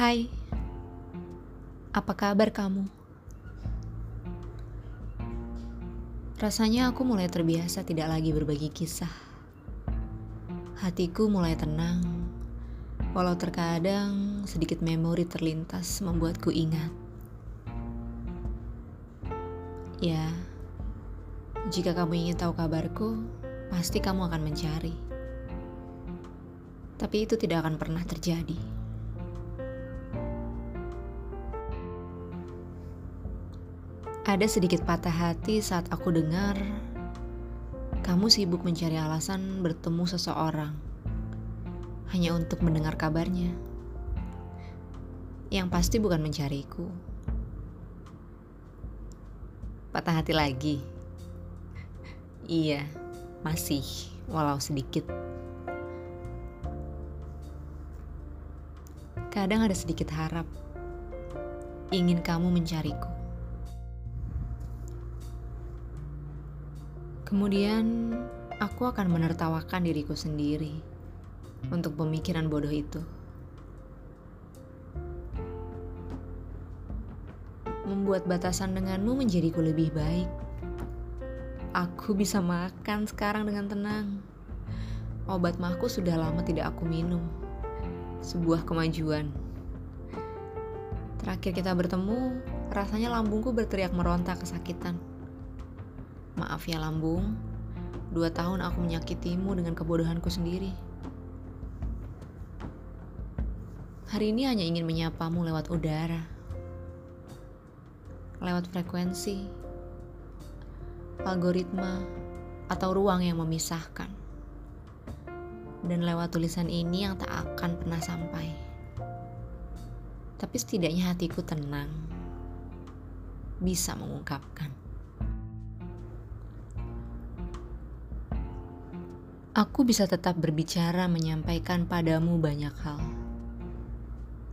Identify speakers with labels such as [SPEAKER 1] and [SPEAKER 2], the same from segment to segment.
[SPEAKER 1] Hai, apa kabar kamu? Rasanya aku mulai terbiasa tidak lagi berbagi kisah. Hatiku mulai tenang, walau terkadang sedikit memori terlintas membuatku ingat. Ya, jika kamu ingin tahu kabarku, pasti kamu akan mencari. Tapi itu tidak akan pernah terjadi. Ada sedikit patah hati saat aku dengar kamu sibuk mencari alasan bertemu seseorang hanya untuk mendengar kabarnya. Yang pasti bukan mencariku. Patah hati lagi. Iya, masih, walau sedikit. Kadang ada sedikit harap ingin kamu mencariku. Kemudian aku akan menertawakan diriku sendiri untuk pemikiran bodoh itu. Membuat batasan denganmu menjadiku lebih baik. Aku bisa makan sekarang dengan tenang. Obat mahku sudah lama tidak aku minum. Sebuah kemajuan. Terakhir kita bertemu, rasanya lambungku berteriak meronta kesakitan. Maaf ya lambung, dua tahun aku menyakitimu dengan kebodohanku sendiri. Hari ini hanya ingin menyapamu lewat udara, lewat frekuensi, algoritma, atau ruang yang memisahkan. Dan lewat tulisan ini yang tak akan pernah sampai. Tapi setidaknya hatiku tenang, bisa mengungkapkan. Aku bisa tetap berbicara menyampaikan padamu banyak hal,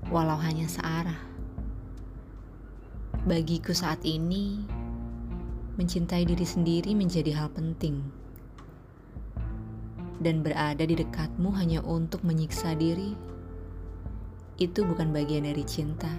[SPEAKER 1] walau hanya searah. Bagiku saat ini, mencintai diri sendiri menjadi hal penting, dan berada di dekatmu hanya untuk menyiksa diri. Itu bukan bagian dari cinta.